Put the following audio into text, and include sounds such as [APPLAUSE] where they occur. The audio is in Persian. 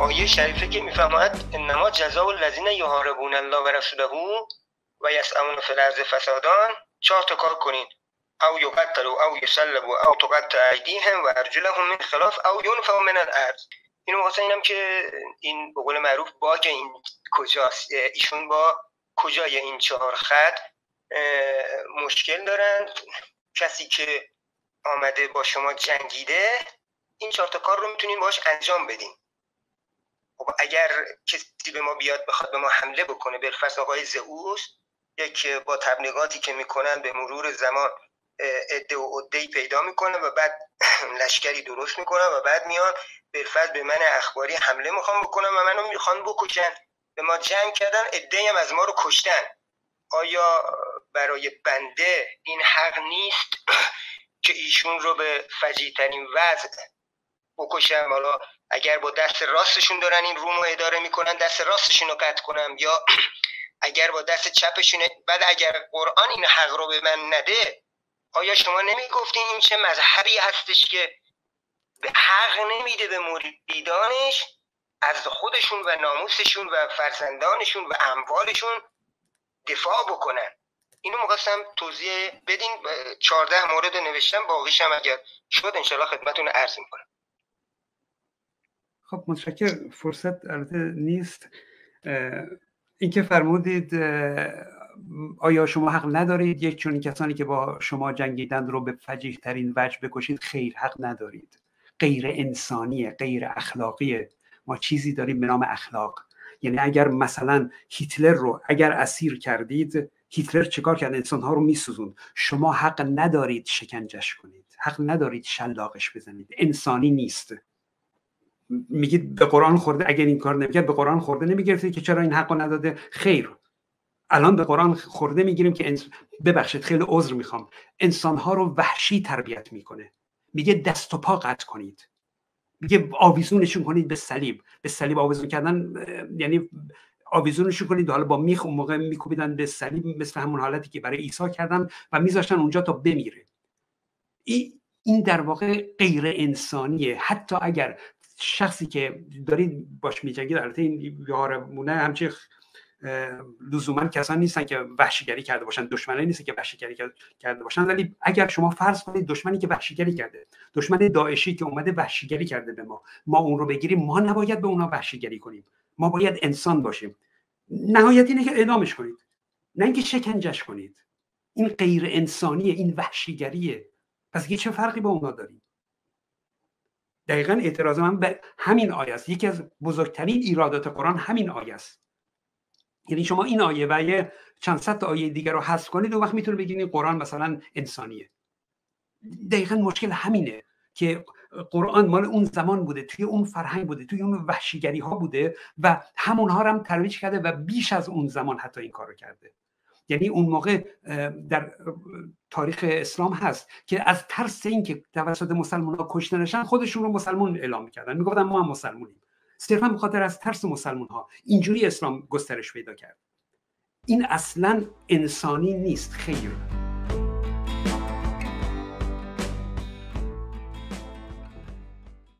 آیه شریفه که می‌فهمد انما جزاء الذین یحاربون الله و رسوله و یسعون فی الارض فسادان. چهار تا کار کنین. او یقتلوا او یسلبوا او تقطع ایدیهم و ارجلهم من خلاف او ینفوا من الارض. اینو واسه اینم که این به قول معروف باگ این کجاست. ایشون با کجای این چهار خط مشکل دارن. کسی که آمده با شما جنگیده این چهار تا کار رو می‌تونین باش انجام بدین. خب اگر کسی به ما بیاد بخواد به ما حمله بکنه بالفرض آقای زئوس یک با تبلیغاتی که می‌کنن به مرور زمان عده و عده‌ای پیدا می‌کنه و بعد [CLEARS THROAT] لشکری درست می‌کنن و بعد میان بالفرض به من اخباری حمله می‌خوام بکنم و منو می‌خوان بکشن. به ما جنگ کردن عده هم از ما رو کشتن. آیا برای بنده این حق نیست [CLEARS THROAT] که ایشون رو به فجیترین وضع بکشم حالا اگر با دست راستشون دارن این روم رو اداره می‌کنن دست راستشون رو قطع کنم. یا [CLEARS THROAT] اگر با دست چپشون بعد اگر قرآن این حق رو به من نده آیا شما نمی‌گفتین این چه مذهبی هستش که به حق نمیده به مریدانش از خودشون و ناموسشون و فرزندانشون و اموالشون دفاع بکنن؟ اینو می‌خواستم توضیح بدین. چهارده مورد نوشتم باقیشم اگر شد انشالله خدمتون عرض می‌کنم. خب متشکر فرصت البته نیست. اینکه فرمودید آیا شما حق ندارید یک چون کسانی که با شما جنگیدند رو به فجیح ترین وجه بکشید؟ خیر حق ندارید. غیر انسانیه غیر اخلاقیه. ما چیزی داریم به نام اخلاق. یعنی اگر مثلا هیتلر رو اگر اسیر کردید هیتلر چیکار کرد؟ انسانها رو میسوزوند. شما حق ندارید شکنجش کنید. حق ندارید شلاقش بزنید. انسانی نیست. میگید به قرآن خورده اگر این کار نمی‌کرد به قرآن خورده نمی‌گرفتید که چرا این حق نداده؟ خیر. الان به قرآن خورده می‌گیریم که انس... ببخشید خیلی عذر می‌خوام. انسانها رو وحشی تربیت می‌کنه. میگه دست و پا قطع کنید. میگه آویزونشون کنید به صلیب. به صلیب آویزون کردن یعنی آویزونشون کنید. حالا با میخ اون موقع میکوبیدن به صلیب مثل همون حالتی که برای عیسی کردن و میذاشتن اونجا تا بمیره. این در واقع غیر انسانیه. حتی اگر شخصی که دارید باش میجنگید البته این یارمونه همچه لزوما کسان نیستن که وحشیگری کرده باشن دشمنی نیستن که وحشیگری کرده باشن. ولی اگر شما فرض کنید دشمنی که وحشیگری کرده دشمن داعشی که اومده وحشیگری کرده به ما ما اون رو بگیریم ما نباید به اونا وحشیگری کنیم. ما باید انسان باشیم. نهایت اینه که اعدامش کنید. نه اینکه شکنجش کنید. این غیر انسانیه این وحشیگریه. پس چه فرقی با اونا داریم؟ دقیقا اعتراض من به همین آیه است. یکی از بزرگترین ایرادات قرآن همین آیه است. یعنی شما این آیه و یه چند صد آیه دیگر رو حذف کنید و وقت می‌تونه بگید قرآن مثلا انسانیه. دقیقا مشکل همینه که قرآن مال اون زمان بوده توی اون فرهنگ بوده توی اون وحشیگری ها بوده و همونها رو هم ترویج کرده و بیش از اون زمان حتی این کارو کرده. یعنی اون موقع در تاریخ اسلام هست که از ترس اینکه توسط مسلمان ها کشته نشن خودشون رو مسلمان اعلام می‌کردن. می‌گفتن ما هم مسلمونیم. صرفا به خاطر از ترس مسلمان ها اینجوری اسلام گسترش پیدا کرد. این اصلا انسانی نیست. خیر.